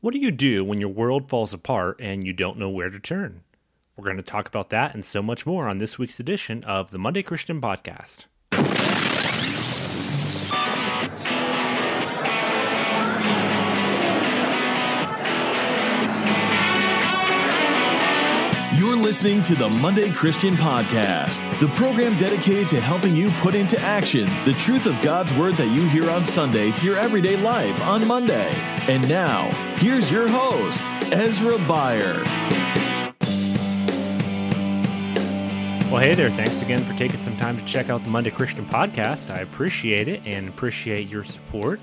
What do you do when your world falls apart and you don't know where to turn? We're going to talk about that and so much more on this week's edition of the Monday Christian Podcast. Listening to the Monday Christian Podcast, the program dedicated to helping you put into action the truth of God's Word that you hear on Sunday to your everyday life on Monday. And now, here's your host, Ezra Beyer. Well, hey there. Thanks again for taking some time to check out the Monday Christian Podcast. I appreciate it and appreciate your support.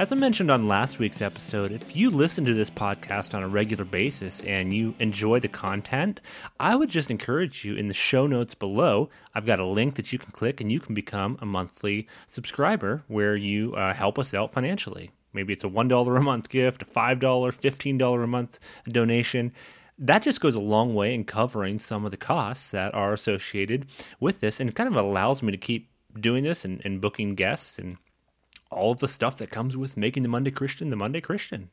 As I mentioned on last week's episode, if you listen to this podcast on a regular basis and you enjoy the content, I would just encourage you in the show notes below. I've got a link that you can click and you can become a monthly subscriber where you uh, help us out financially. Maybe it's a $1 a month gift, a $5, $15 a month donation that just goes a long way in covering some of the costs that are associated with this and kind of allows me to keep doing this and, and booking guests and all of the stuff that comes with making the Monday Christian the Monday Christian.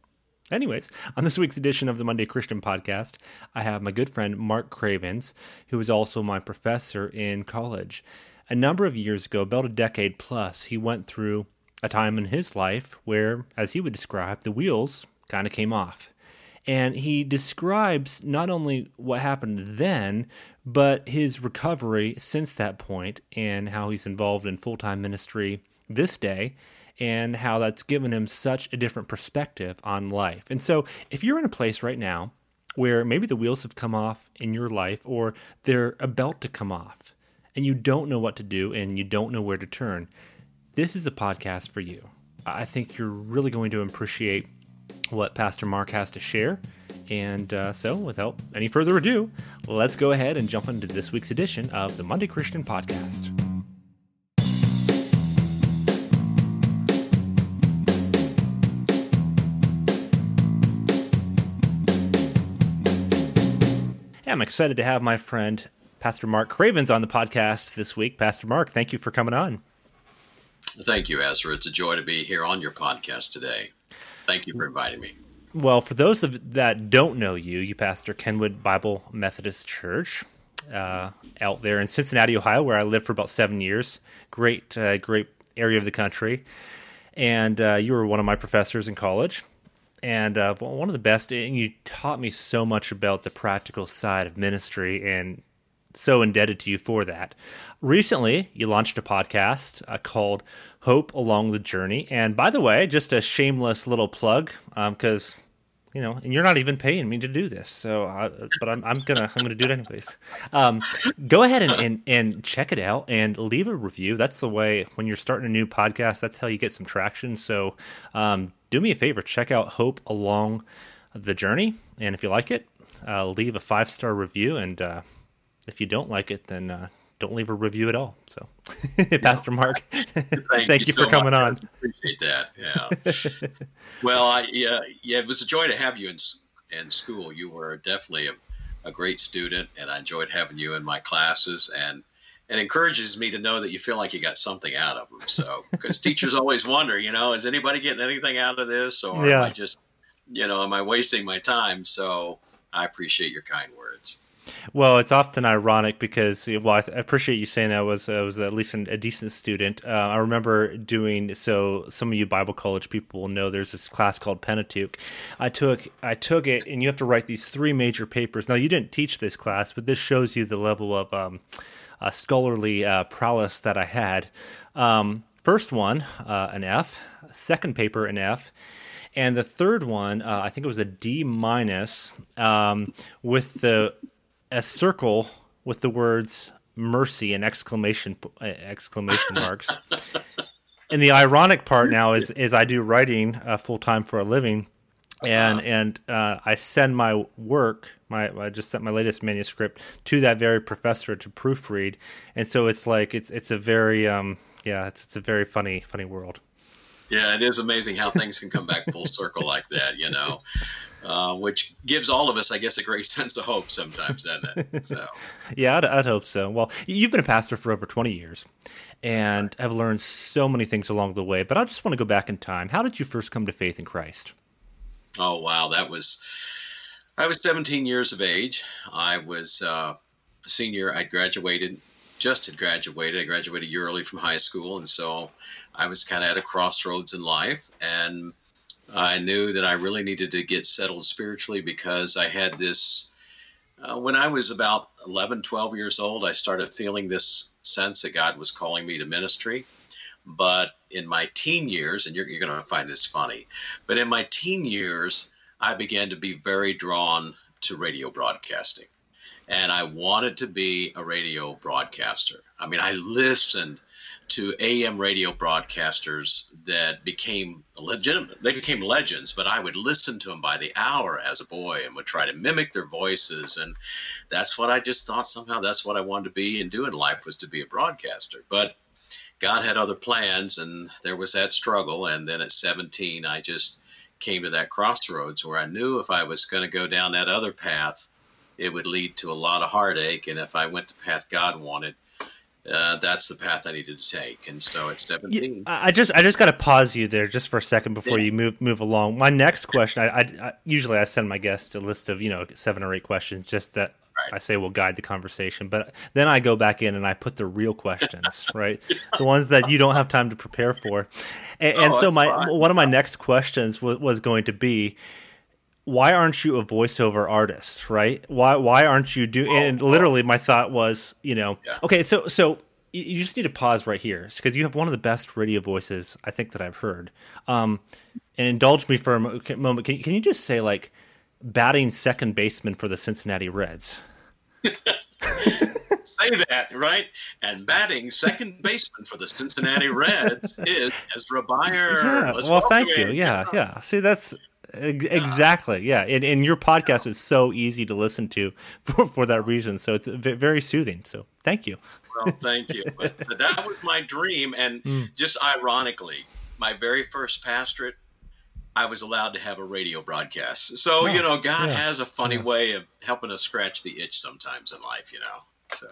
Anyways, on this week's edition of the Monday Christian podcast, I have my good friend Mark Cravens, who is also my professor in college. A number of years ago, about a decade plus, he went through a time in his life where, as he would describe, the wheels kind of came off. And he describes not only what happened then, but his recovery since that point and how he's involved in full time ministry this day and how that's given him such a different perspective on life. And so, if you're in a place right now where maybe the wheels have come off in your life or they're about to come off and you don't know what to do and you don't know where to turn, this is a podcast for you. I think you're really going to appreciate what Pastor Mark has to share. And uh, so, without any further ado, let's go ahead and jump into this week's edition of the Monday Christian Podcast. I'm excited to have my friend Pastor Mark Cravens on the podcast this week. Pastor Mark, thank you for coming on. Thank you, Ezra. It's a joy to be here on your podcast today. Thank you for inviting me. Well, for those of, that don't know you, you pastor Kenwood Bible Methodist Church uh, out there in Cincinnati, Ohio, where I lived for about seven years. Great, uh, great area of the country. And uh, you were one of my professors in college and uh, one of the best. And you taught me so much about the practical side of ministry, and so indebted to you for that. Recently, you launched a podcast uh, called Hope Along the Journey. And by the way, just a shameless little plug, because um, you know, and you're not even paying me to do this. So, I, but I'm, I'm gonna I'm gonna do it anyways. Um, go ahead and, and and check it out and leave a review. That's the way when you're starting a new podcast. That's how you get some traction. So, um, do me a favor, check out Hope Along the Journey, and if you like it, uh, leave a five star review. And uh, if you don't like it, then uh, don't leave a review at all. So, Pastor Mark, thank, thank, you, you for coming much. on. Appreciate that. Yeah. well, I, yeah, yeah, it was a joy to have you in in school. You were definitely a, a great student, and I enjoyed having you in my classes. And it encourages me to know that you feel like you got something out of them. So, because teachers always wonder, you know, is anybody getting anything out of this, or yeah. am I just, you know, am I wasting my time? So, I appreciate your kind words. Well, it's often ironic because well, I, appreciate you saying I was I was at least an, a decent student. Uh, I remember doing so. Some of you Bible college people will know there's this class called Pentateuch. I took I took it, and you have to write these three major papers. Now, you didn't teach this class, but this shows you the level of um, uh, scholarly uh, prowess that I had. Um, first one, uh, an F. Second paper, an F and the third one, uh, I think it was a D minus, um, with the a circle with the words mercy and exclamation uh, exclamation marks. and the ironic part now is is I do writing uh, full time for a living, and uh-huh. and uh, I send my work my I just sent my latest manuscript to that very professor to proofread, and so it's like it's it's a very um yeah it's it's a very funny funny world. Yeah, it is amazing how things can come back full circle like that, you know. Uh, which gives all of us, I guess, a great sense of hope sometimes, doesn't it? So, yeah, I'd, I'd, hope so. Well, you've been a pastor for over 20 years and right. have learned so many things along the way, but I just want to go back in time. How did you first come to faith in Christ? Oh wow, that was. I was 17 years of age. I was uh, a senior. I graduated, just had graduated. I graduated a year early from high school, and so I was kind of at a crossroads in life, and I knew that I really needed to get settled spiritually because I had this. Uh, when I was about 11, 12 years old, I started feeling this sense that God was calling me to ministry. But in my teen years, and you're, you're going to find this funny, but in my teen years, I began to be very drawn to radio broadcasting. And I wanted to be a radio broadcaster. I mean, I listened to AM radio broadcasters that became legitimate. They became legends, but I would listen to them by the hour as a boy and would try to mimic their voices. And that's what I just thought somehow that's what I wanted to be and do in life was to be a broadcaster. But God had other plans, and there was that struggle. And then at 17, I just came to that crossroads where I knew if I was going to go down that other path, it would lead to a lot of heartache. And if I went the path God wanted, uh, that's the path I needed to take. And so at 17, I just I just got to pause you there just for a second before yeah. you move move along. My next question, I, I, I, usually I send my guests a list of you know seven or eight questions just that right. I say will guide the conversation, but then I go back in and I put the real questions, right, the ones that you don't have time to prepare for. And, oh, and so my fine. one of my next questions was, was going to be why aren't you a voiceover artist right? Why why aren't you doing oh, and literally my thought was you know yeah. okay so so you just need to pause right here because you have one of the best radio voices i think that i've heard. Um, and indulge me for a moment. Can, can you just say like batting second baseman for the cincinnati reds? Say that right? And batting second baseman for the cincinnati reds is ezra Beyer. yeah well thank you. yeah. yeah. See that's Exactly. Yeah. And, and your podcast is so easy to listen to for, for that reason. So it's very soothing. So thank you. Well, thank you. But that was my dream. And mm. just ironically, my very first pastorate, I was allowed to have a radio broadcast. So, oh, you know, God yeah. has a funny yeah. way of helping us scratch the itch sometimes in life, you know. So,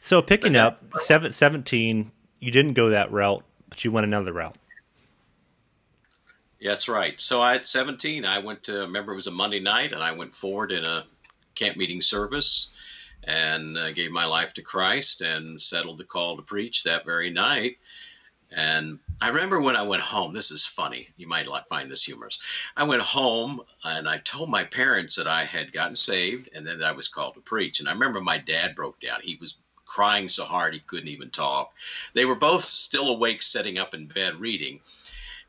so picking up seven, 17, you didn't go that route, but you went another route. That's right. So I, at 17, I went to, remember it was a Monday night, and I went forward in a camp meeting service and uh, gave my life to Christ and settled the call to preach that very night. And I remember when I went home, this is funny. You might find this humorous. I went home and I told my parents that I had gotten saved and then I was called to preach. And I remember my dad broke down. He was crying so hard he couldn't even talk. They were both still awake, sitting up in bed reading.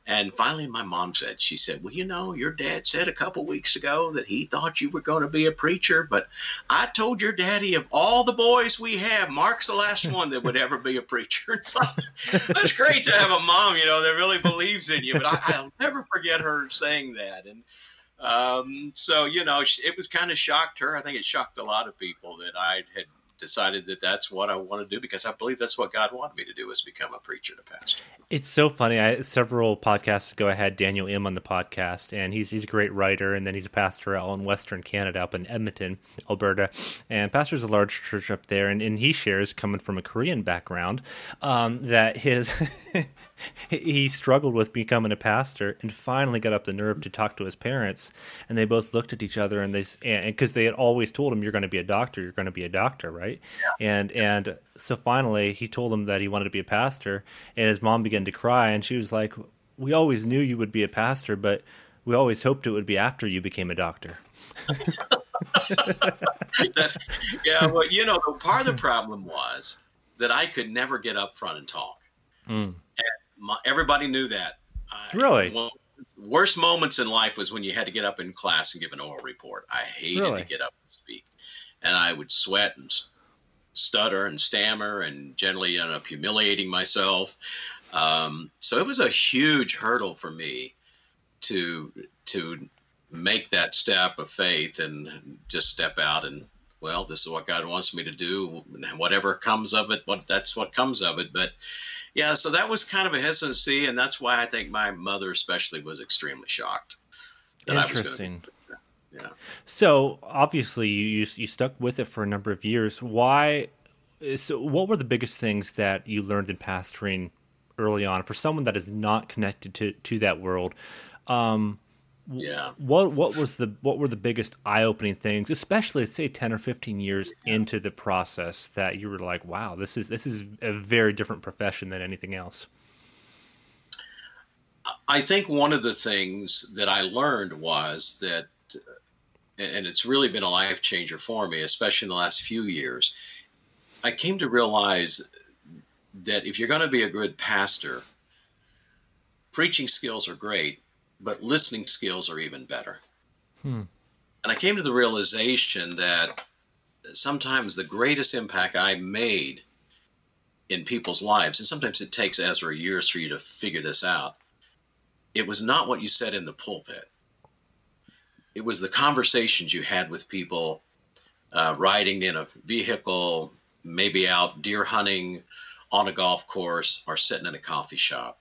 And finally, my mom said, she said, Well, you know, your dad said a couple weeks ago that he thought you were going to be a preacher, but I told your daddy of all the boys we have, Mark's the last one that would ever be a preacher. it's great to have a mom, you know, that really believes in you. But I, will never forget her saying that. And um, so, you know, it was kind of shocked her. I think it shocked a lot of people that I had decided that that's what I want to do because I believe that's what God wanted me to do is become a preacher and a pastor. It's so funny. I several podcasts ago I had Daniel Im on the podcast and he's he's a great writer and then he's a pastor out in Western Canada up in Edmonton, Alberta. And pastors a large church up there and, and he shares coming from a Korean background um, that his he struggled with becoming a pastor and finally got up the nerve to talk to his parents. And they both looked at each other and they and because they had always told him you're going to be a doctor you're going to be a doctor right? Yeah. and and so finally he told him that he wanted to be a pastor. And his mom began to cry and she was like we always knew you would be a pastor but we always hoped it would be after you became a doctor. Yeah well you know part of the problem was that i could never get up front and talk. Mm my, everybody knew that. Really? One, worst moments in life was when you had to get up in class and give an oral report. I hated really? to get up and speak, and I would sweat and stutter and stammer, and generally end up humiliating myself. Um, so it was a huge hurdle for me to to make that step of faith and just step out and well, this is what God wants me to do. Whatever comes of it, what that's what comes of it. But yeah, so that was kind of a hesitancy, and that's why I think my mother especially was extremely shocked. Interesting. Yeah. So obviously you you stuck with it for a number of years. Why? So what were the biggest things that you learned in pastoring early on for someone that is not connected to to that world? Um, yeah. What what was the what were the biggest eye opening things, especially say ten or fifteen years into the process that you were like, wow, this is this is a very different profession than anything else. I think one of the things that I learned was that, uh, and it's really been a life changer for me, especially in the last few years. I came to realize that if you're going to be a good pastor, preaching skills are great, but listening skills are even better. Hmm. And I came to the realization that sometimes the greatest impact I made in people's lives, and sometimes it takes Ezra years for you to figure this out, it was not what you said in the pulpit. It was the conversations you had with people uh, riding in a vehicle, maybe out deer hunting on a golf course, or sitting in a coffee shop.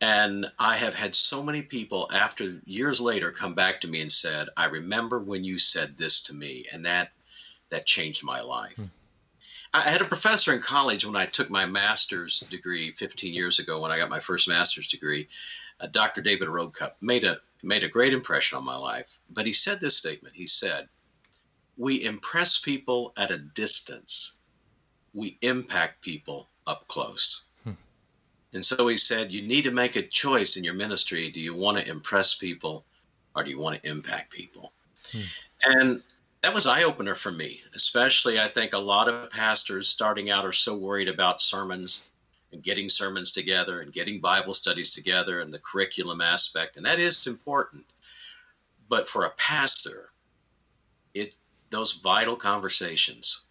And I have had so many people after years later come back to me and said, I remember when you said this to me, and that that changed my life. Hmm. I had a professor in college when I took my master's degree 15 years ago when I got my first master's degree. Uh, Dr. David Roadcup made a made a great impression on my life. But he said this statement. He said, "We impress people at a distance. We impact people up close." And so he said, You need to make a choice in your ministry. Do you want to impress people or do you want to impact people? Hmm. And that was eye opener for me, especially I think a lot of pastors starting out are so worried about sermons and getting sermons together and getting Bible studies together and the curriculum aspect. And that is important. But for a pastor, it those vital conversations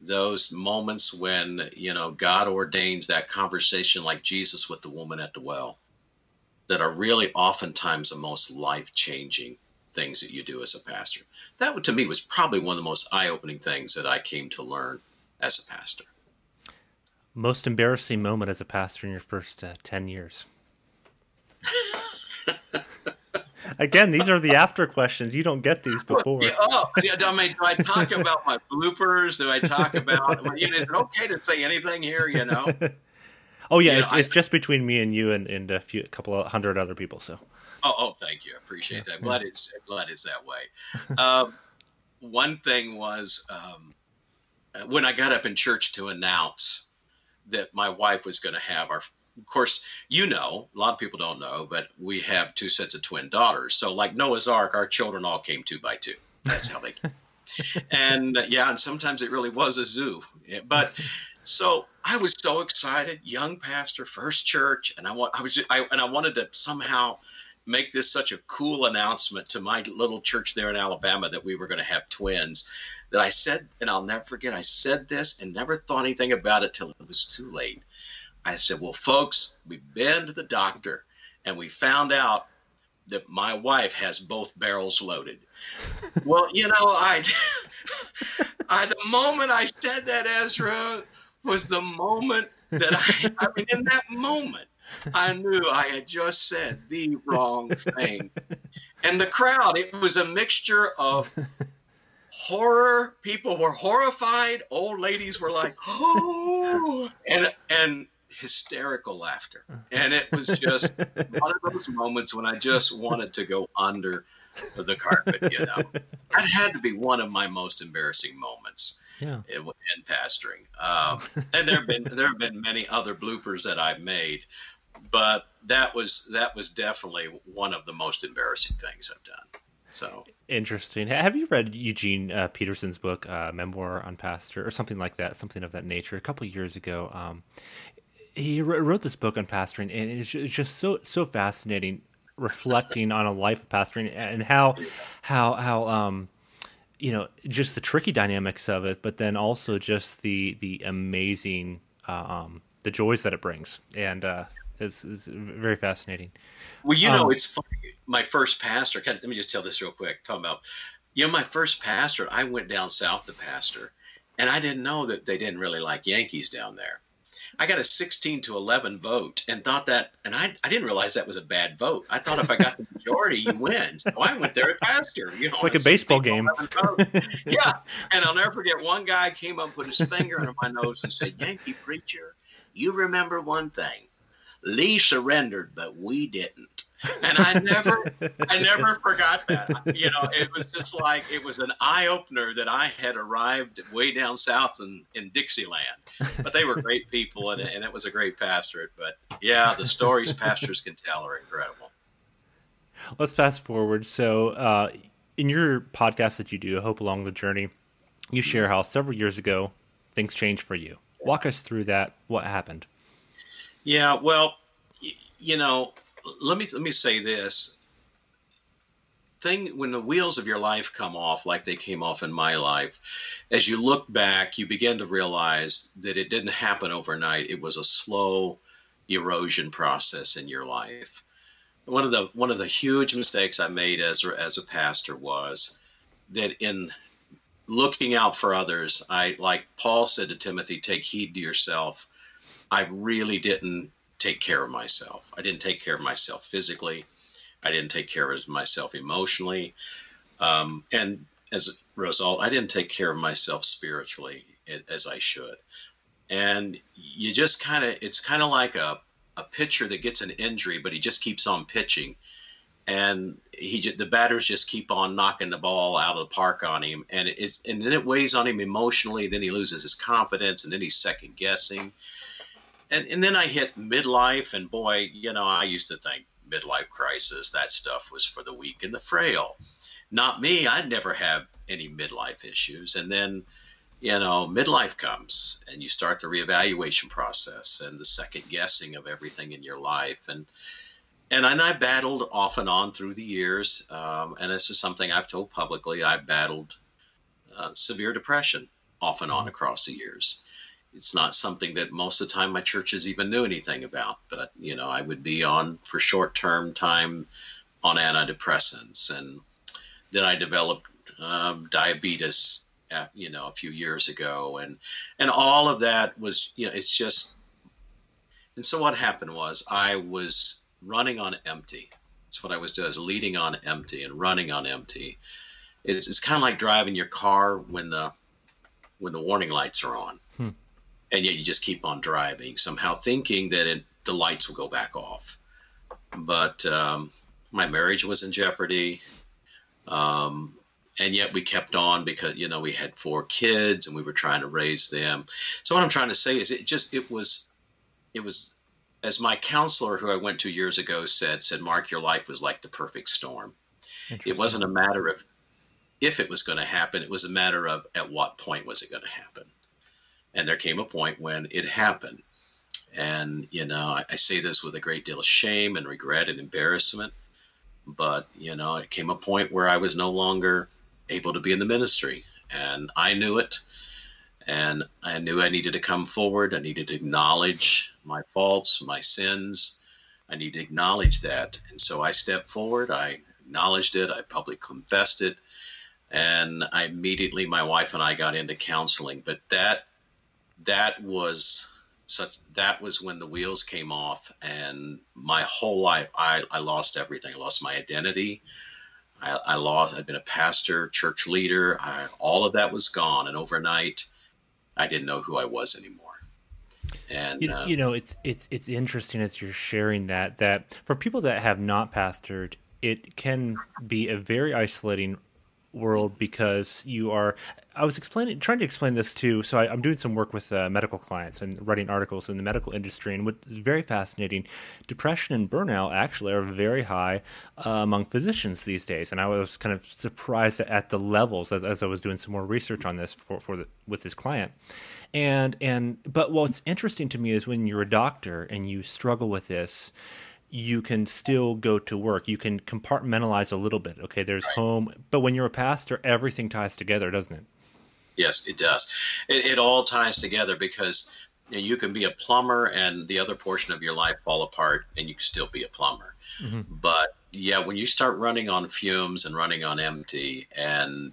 those moments when you know God ordains that conversation like Jesus with the woman at the well that are really oftentimes the most life-changing things that you do as a pastor. That to me was probably one of the most eye-opening things that I came to learn as a pastor. Most embarrassing moment as a pastor in your first uh, 10 years. Again, these are the after questions. You don't get these before. Yeah, oh, yeah, I mean, do I talk about my bloopers? Do I talk about? You know, is it okay to say anything here? You know. Oh yeah, you it's, know, it's I, just between me and you and, and a few, a couple of hundred other people. So. Oh, oh, thank you. I appreciate that. Glad it's glad it's that way. Um, one thing was um, when I got up in church to announce that my wife was going to have our of course, you know, a lot of people don't know, but we have two sets of twin daughters. So, like Noah's Ark, our children all came two by two. That's how they came. and uh, yeah, and sometimes it really was a zoo. But so I was so excited, young pastor, first church, and I want I was I and I wanted to somehow make this such a cool announcement to my little church there in Alabama that we were going to have twins. That I said, and I'll never forget, I said this and never thought anything about it till it was too late. I said, Well, folks, we've been to the doctor and we found out that my wife has both barrels loaded. well, you know, I, I, the moment I said that, Ezra, was the moment that I, I mean, in that moment, I knew I had just said the wrong thing. And the crowd, it was a mixture of horror. People were horrified. Old ladies were like, oh, and, and, hysterical laughter. And it was just one of those moments when I just wanted to go under the carpet, you know. That had to be one of my most embarrassing moments yeah. in, in pastoring. Um, and there have been there have been many other bloopers that I've made, but that was that was definitely one of the most embarrassing things I've done. So interesting. Have you read Eugene uh, Peterson's book, uh, Memoir on Pastor, or something like that? Something of that nature. A couple years ago, um, he wrote this book on pastoring, and it's just so so fascinating, reflecting on a life of pastoring and how how how um you know just the tricky dynamics of it, but then also just the the amazing uh, um the joys that it brings, and uh, it's, it's very fascinating. Well, you know, um, it's funny. My first pastor. Let me just tell this real quick. Talking about, you know, my first pastor. I went down south to pastor, and I didn't know that they didn't really like Yankees down there. I got a 16 to 11 vote and thought that, and I, I didn't realize that was a bad vote. I thought if I got the majority, you win. So I went there at pastor. You know, it's like a baseball game. yeah. And I'll never forget one guy came up, put his finger under my nose and said, Yankee preacher, you remember one thing. Lee surrendered, but we didn't. And I never, I never forgot that. You know, it was just like it was an eye opener that I had arrived way down south in, in Dixieland. But they were great people, and, and it was a great pastorate. But yeah, the stories pastors can tell are incredible. Let's fast forward. So, uh, in your podcast that you do, I Hope Along the Journey, you share how several years ago things changed for you. Walk us through that. What happened? Yeah, well, you know, let me let me say this. Thing when the wheels of your life come off like they came off in my life as you look back you begin to realize that it didn't happen overnight. It was a slow erosion process in your life. One of the one of the huge mistakes i made as as a pastor was that in looking out for others i like paul said to timothy take heed to yourself. I really didn't take care of myself. I didn't take care of myself physically. I didn't take care of myself emotionally. Um, and as a result, I didn't take care of myself spiritually as I should. And you just kind of, it's kind of like a, a pitcher that gets an injury, but he just keeps on pitching. And he, the batters just keep on knocking the ball out of the park on him, and it's, and then it weighs on him emotionally. Then he loses his confidence, and then he's second guessing and and then I hit midlife, and boy, you know, I used to think midlife crisis that stuff was for the weak and the frail. Not me. I'd never have any midlife issues, and then you know, midlife comes, and you start the reevaluation process and the second guessing of everything in your life, and and and I battled off and on through the years, um, and this is something I've told publicly. I battled uh, severe depression off and on mm-hmm. across the years it's not something that most of the time my churches even knew anything about. But you know, I would be on for short term time on antidepressants, and then I developed um, diabetes. At, you know, a few years ago, and and all of that was, you know, it's just. And so what happened was I was running on empty. That's what I was doing. I was leading on empty and running on empty. It's, it's kind of like driving your car when the when the warning lights are on. And yet you just keep on driving, somehow thinking that it, the lights will go back off. But um, my marriage was in jeopardy. Um, and yet we kept on because you know we had four kids and we were trying to raise them. So what i'm trying to say is it just it was it was as my counselor who i went to years ago said said mark your life was like the perfect storm. It wasn't a matter of if it was going to happen. It was a matter of at what point was it going to happen and there came a point when it happened. And, you know, I, I say this with a great deal of shame and regret and embarrassment. But, you know, it came a point where I was no longer able to be in the ministry. And I knew it. And I knew I needed to come forward. I needed to acknowledge my faults, my sins. I need to acknowledge that. And so I stepped forward. I acknowledged it. I publicly confessed it. And I immediately, my wife and I got into counseling. But that that was such that was when the wheels came off and my whole life i, I lost everything. I lost my identity. I, I lost i'd been a pastor church leader. I, all of that was gone. And overnight i didn't know who i was anymore. And you, uh, you know it's it's it's interesting as you're sharing that that for people that have not pastored it can be a very isolating world because you are i was explaining trying to explain this too so I, am doing some work with uh, medical clients and writing articles in the medical industry and what is very fascinating depression and burnout actually are very high uh, among physicians these days and i was kind of surprised at the levels as, as i was doing some more research on this for, for the, with this client. And and but what's interesting to me is when you're a doctor and you struggle with this you can still go to work. You can compartmentalize a little bit. Okay, there's right. home, but when you're a pastor, everything ties together, doesn't it? Yes, it does. It, it all ties together because you, know, you, can be a plumber and the other portion of your life fall apart, and you can still be a plumber. Mm-hmm. But yeah, when you start running on fumes and running on empty, and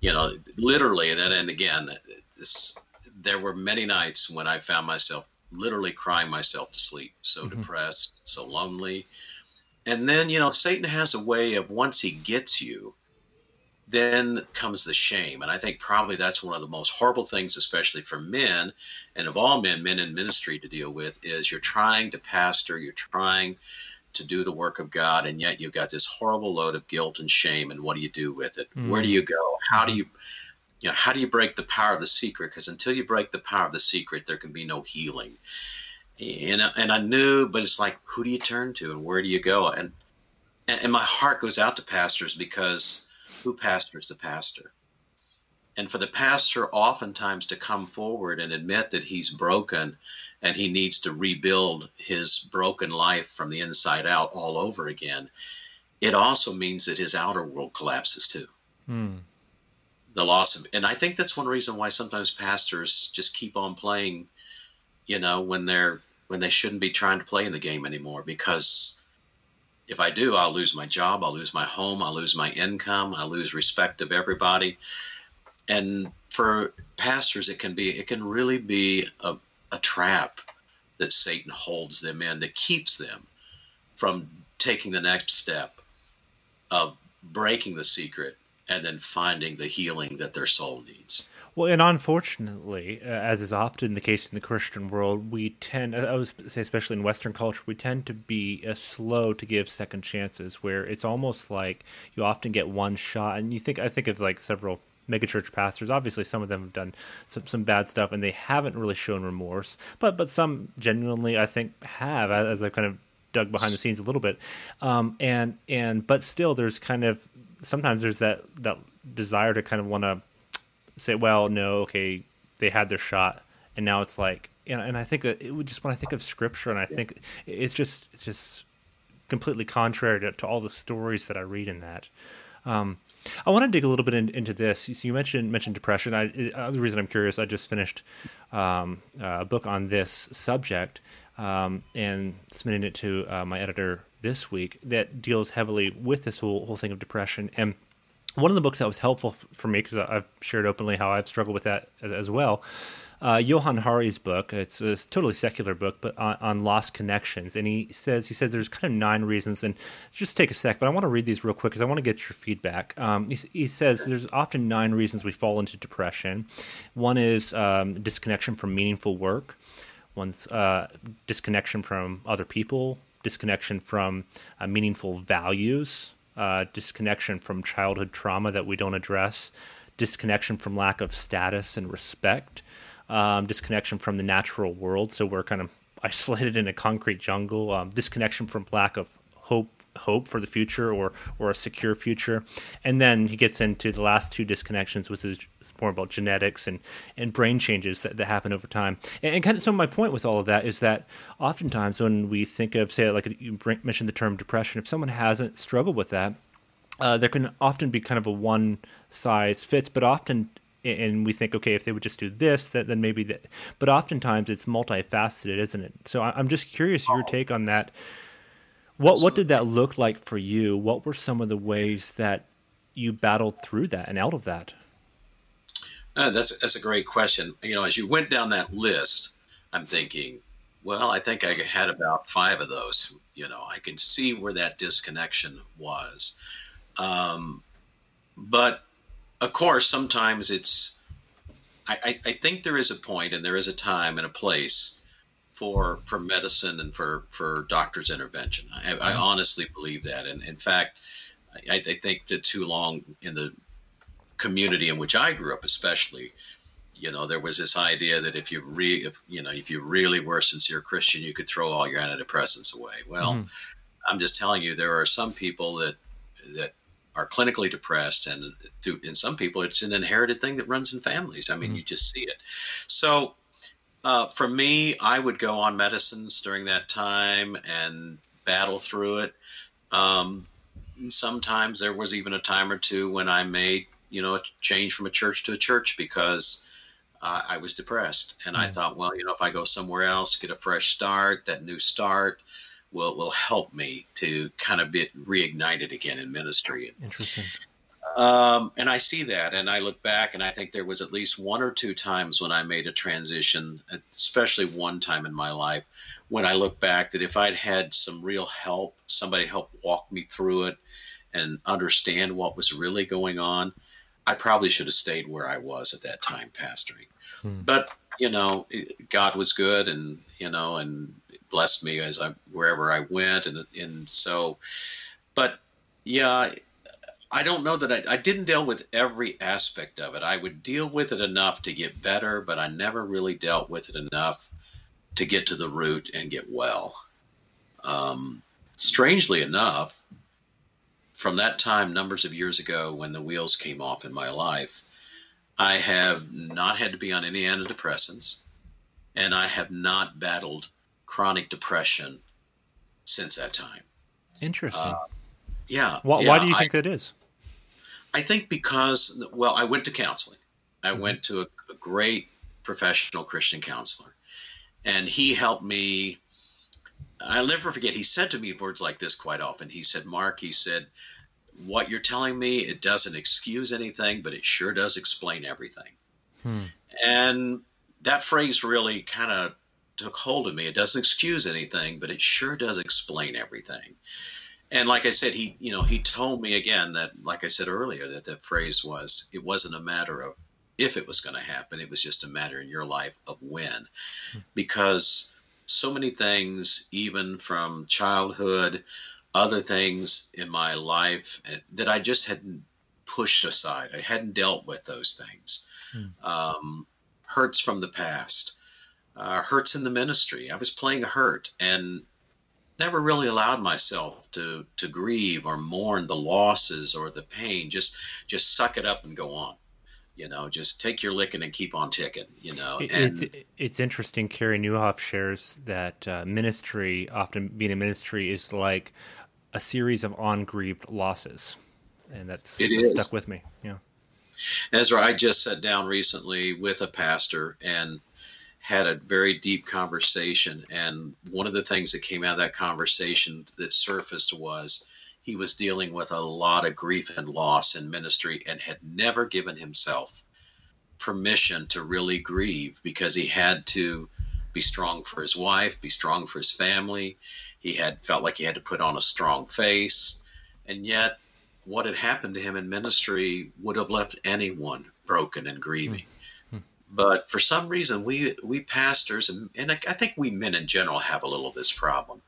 you know, literally, and then and again, this, there were many nights when I found myself literally crying myself to sleep, so mm-hmm. depressed, so lonely. And then, you know, Satan has a way of once he gets you, then comes the shame. And I think probably that's one of the most horrible things, especially for men, and of all men, men in ministry to deal with, is you're trying to pastor, you're trying to do the work of God, and yet you've got this horrible load of guilt and shame. And what do you do with it? Mm. Where do you go? How do you, you know, how do you break the power of the secret? Because until you break the power of the secret, there can be no healing. And and I knew, but it's like, who do you turn to, and where do you go? And and my heart goes out to pastors because who pastors the pastor? And for the pastor, oftentimes, to come forward and admit that he's broken and he needs to rebuild his broken life from the inside out all over again, it also means that his outer world collapses too. Hmm. The loss of, and I think that's one reason why sometimes pastors just keep on playing, you know, when they're when they shouldn't be trying to play in the game anymore because if I do, I'll lose my job, I'll lose my home, I'll lose my income, I'll lose respect of everybody. And for pastors it can be it can really be a, a trap that satan holds them in that keeps them from taking the next step of breaking the secret and then finding the healing that their soul needs well, and unfortunately, uh, as is often the case in the Christian world, we tend, I would say, especially in Western culture, we tend to be uh, slow to give second chances. Where it's almost like you often get one shot, and you think I think of like several megachurch pastors. Obviously, some of them have done some, some bad stuff, and they haven't really shown remorse. But but some genuinely, I think, have as I've kind of dug behind the scenes a little bit. Um, and and but still, there's kind of sometimes there's that that desire to kind of want to say, well, no, okay, they had their shot, and now it's like, and, and I think that it would just when I think of scripture, and I think it's just it's just completely contrary to, to all the stories that I read in that. Um, I want to dig a little bit in, into this. So you mentioned mentioned depression. I, uh, the reason I'm curious, I just finished um, a book on this subject um, and submitting it to uh, my editor this week that deals heavily with this whole whole thing of depression. And one of the books that was helpful for me because I've shared openly how I've struggled with that as, as well uh, Johann Hari's book. It's a totally secular book, but on, on, lost connections. And he says he says there's kind of nine reasons. And just take a sec, but I want to read these real quick because I want to get your feedback. Um, he, he, says there's often nine reasons we fall into depression. One is um, disconnection from meaningful work. One's uh, disconnection from other people. Disconnection from uh, meaningful values. Uh, disconnection from childhood trauma that we don't address. Disconnection from lack of status and respect um, disconnection from the natural world. So we're kind of isolated in a concrete jungle. Um, disconnection from lack of hope hope for the future or or a secure future and then he gets into the last two disconnections which is more about genetics and and brain changes that, that happen over time and, and, kind of so my point with all of that is that oftentimes when we think of say like you mentioned the term depression if someone hasn't struggled with that uh, there can often be kind of a one size fits but often and we think, okay, if they would just do this, that, then maybe that. But oftentimes it's multifaceted, isn't it? So I'm just curious your take on that. What what did that look like for you? What were some of the ways that you battled through that and out of that? Uh, that's that's a great question. You know, as you went down that list, I'm thinking, well, I think I had about five of those. You know, I can see where that disconnection was. Um, but of course, sometimes it's. I, I, think there is a point and there is a time and a place for for medicine and for for doctor's intervention. I, I mm-hmm. honestly believe that, and in fact, I, I think that too long in the community in which I grew up, especially, you know, there was this idea that if you re, if you know, if you really were a sincere Christian, you could throw all your antidepressants away. Well, mm. I'm just telling you, there are some people that that are clinically depressed, and in some people, it's an inherited thing that runs in families. I mean, mm-hmm. you just see it. So, uh, for me, I would go on medicines during that time and battle through it. Um, sometimes there was even a time or two when I made, you know, a change from a church to a church because uh, I was depressed, and mm-hmm. I thought, well, you know, if I go somewhere else, get a fresh start, that new start will will help me to kind of be reignited again in ministry. Interesting. Um, and I see that, and I look back, and I think there was at least one or two times when I made a transition, especially one time in my life, when I look back that if I'd had some real help, somebody help walk me through it and understand what was really going on, I probably should have stayed where I was at that time pastoring. Hmm. But you know, God was good, and you know, and blessed me as I wherever I went, and and so, but yeah, I don't know that I, I didn't deal with every aspect of it. I would deal with it enough to get better, but I never really dealt with it enough to get to the root and get well. Um, strangely enough, from that time, numbers of years ago, when the wheels came off in my life, I have not had to be on any antidepressants, and I have not battled chronic depression since that time. Interesting. Uh, yeah. Why, yeah, why, do you think I, that is? I think because, well, I went to counseling. I mm-hmm. went to a, a great professional Christian counselor, and he helped me. I'll never forget. He said to me words like this quite often. He said, "Mark," he said, "what you're telling me, it doesn't excuse anything, but it sure does explain everything." Hmm. And that phrase really kind of took hold of me. It doesn't excuse anything, but it sure does explain everything and like I said, he you know he told me again that like I said earlier that that phrase was it wasn't a matter of if it was going to happen, it was just a matter in your life of when, because so many things, even from childhood, other things in my life eh, that I just hadn't pushed aside. I hadn't dealt with those things. Hmm. Um, hurts from the past, uh, hurts in the ministry. I was playing a hurt, and never really allowed myself to to grieve or mourn the losses or the pain. Just just suck it up and go on. You know, just take your licking and keep on ticking. You know, and, it's it's interesting. Carey Nieuwhof shares that uh, ministry, often being a ministry, is like a series of ungrieved losses, and that's, that's stuck with me. Yeah. Ezra, I just sat down recently with a pastor, and had a very deep conversation. And one of the things that came out of that conversation that surfaced was he was dealing with a lot of grief and loss in ministry and had never given himself permission to really grieve because he had to be strong for his wife, be strong for his family. He had felt like he had to put on a strong face. And yet, what had happened to him in ministry would have left anyone broken and grieving. Mm. But for some reason, we we pastors and, and I think we men in general have a little of this problem.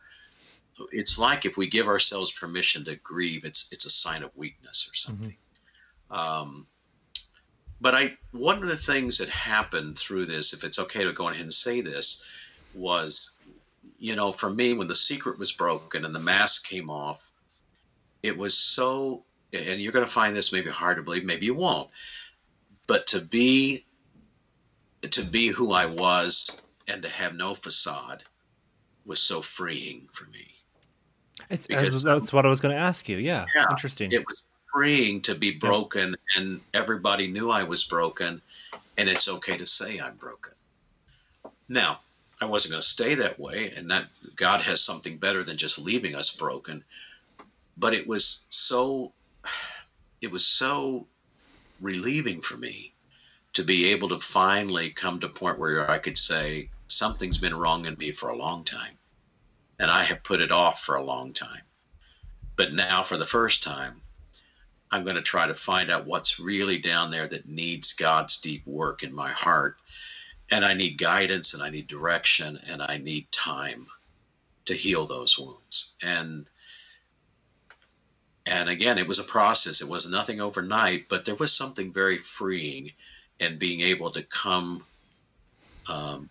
It's like if we give ourselves permission to grieve, it's it's a sign of weakness or something. Mm-hmm. Um, but I one of the things that happened through this, if it's okay to go ahead and say this, was you know for me when the secret was broken and the mask came off, it was so. And you're going to find this maybe hard to believe, maybe you won't. But to be to be who I was and to have no facade was so freeing for me. Uh, because, that's what I was going to ask you. Yeah, yeah, interesting. It was freeing to be broken, yeah. and everybody knew I was broken, and it's okay to say I'm broken. Now, I wasn't going to stay that way, and that God has something better than just leaving us broken. But it was so, it was so relieving for me to be able to finally come to a point where I could say, something's been wrong in me for a long time. And I have put it off for a long time. But now, for the first time, I'm going to try to find out what's really down there that needs God's deep work in my heart. And I need guidance and I need direction and I need time to heal those wounds. And and again, it was a process. It was nothing overnight, but there was something very freeing and being able to come. Um,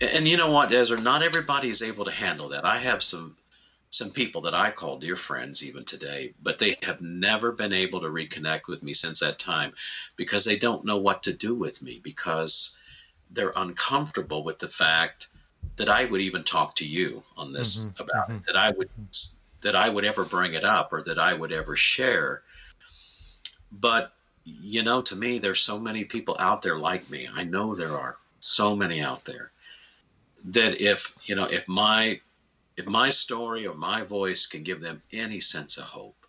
and you know what, Ezra? Not everybody is able to handle that. I have some some people that I call dear friends even today, but they have never been able to reconnect with me since that time because they don't know what to do with me because they're uncomfortable with the fact that I would even talk to you on this mm-hmm, about mm-hmm. that I would that I would ever bring it up or that I would ever share. But you know, to me, there's so many people out there like me. I know there are so many out there that if you know, if my if my story or my voice can give them any sense of hope,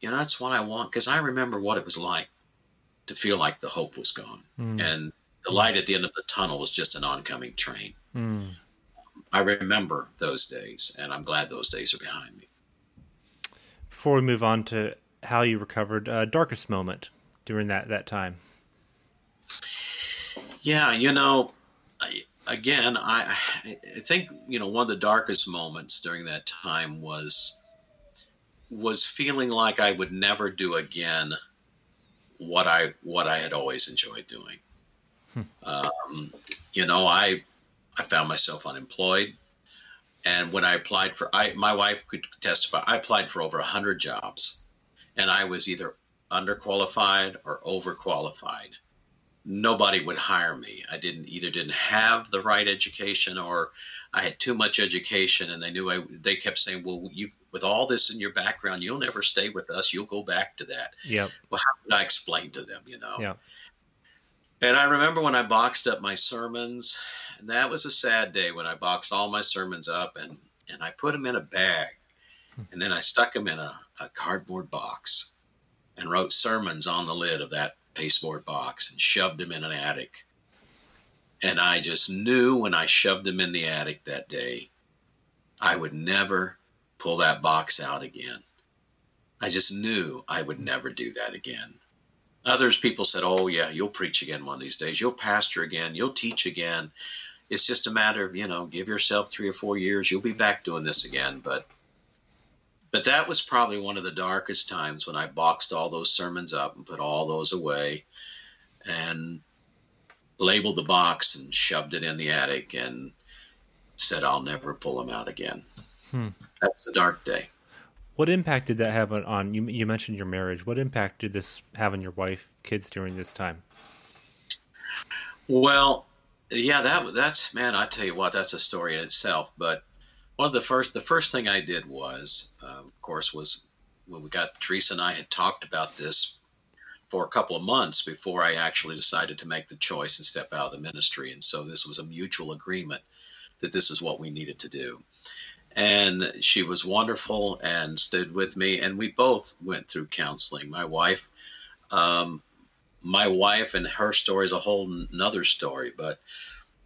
you know, that's what I want because I remember what it was like to feel like the hope was gone mm. and the light at the end of the tunnel was just an oncoming train. Mm. I remember those days, and I'm glad those days are behind me. Before we move on to how you recovered uh, darkest moment during that that time. Yeah, you know, I, again, I, I think you know one of the darkest moments during that time was was feeling like I would never do again what I what I had always enjoyed doing. Hmm. Um, you know, I I found myself unemployed, and when I applied for, I my wife could testify. I applied for over a hundred jobs, and I was either underqualified or overqualified nobody would hire me. I didn't either didn't have the right education or I had too much education and they knew I they kept saying, "Well, you with all this in your background, you'll never stay with us. You'll go back to that." Yeah. Well, how could I explain to them, you know? Yeah. And I remember when I boxed up my sermons, and that was a sad day when I boxed all my sermons up and and I put them in a bag. Hmm. And then I stuck them in a, a cardboard box and wrote sermons on the lid of that pasteboard box and shoved him in an attic. And I just knew when I shoved him in the attic that day, I would never pull that box out again. I just knew I would never do that again. Others people said, "Oh yeah, you'll preach again one of these days. You'll pastor again. You'll teach again. It's just a matter of, you know, give yourself 3 or 4 years, you'll be back doing this again." But but that was probably one of the darkest times when I boxed all those sermons up and put all those away and labeled the box and shoved it in the attic and said I'll never pull them out again. Hmm. That was a dark day. What impact did that have on you? You mentioned your marriage. What impact did this have on your wife, kids during this time? Well, yeah, that that's man. I tell you what, that's a story in itself. But of the first the first thing I did was, uh, of course, was when we got Teresa and I had talked about this for a couple of months before I actually decided to make the choice and step out of the ministry. And so this was a mutual agreement that this is what we needed to do. And she was wonderful and stood with me. And we both went through counseling. My wife, um, my wife and her story is a whole another story, but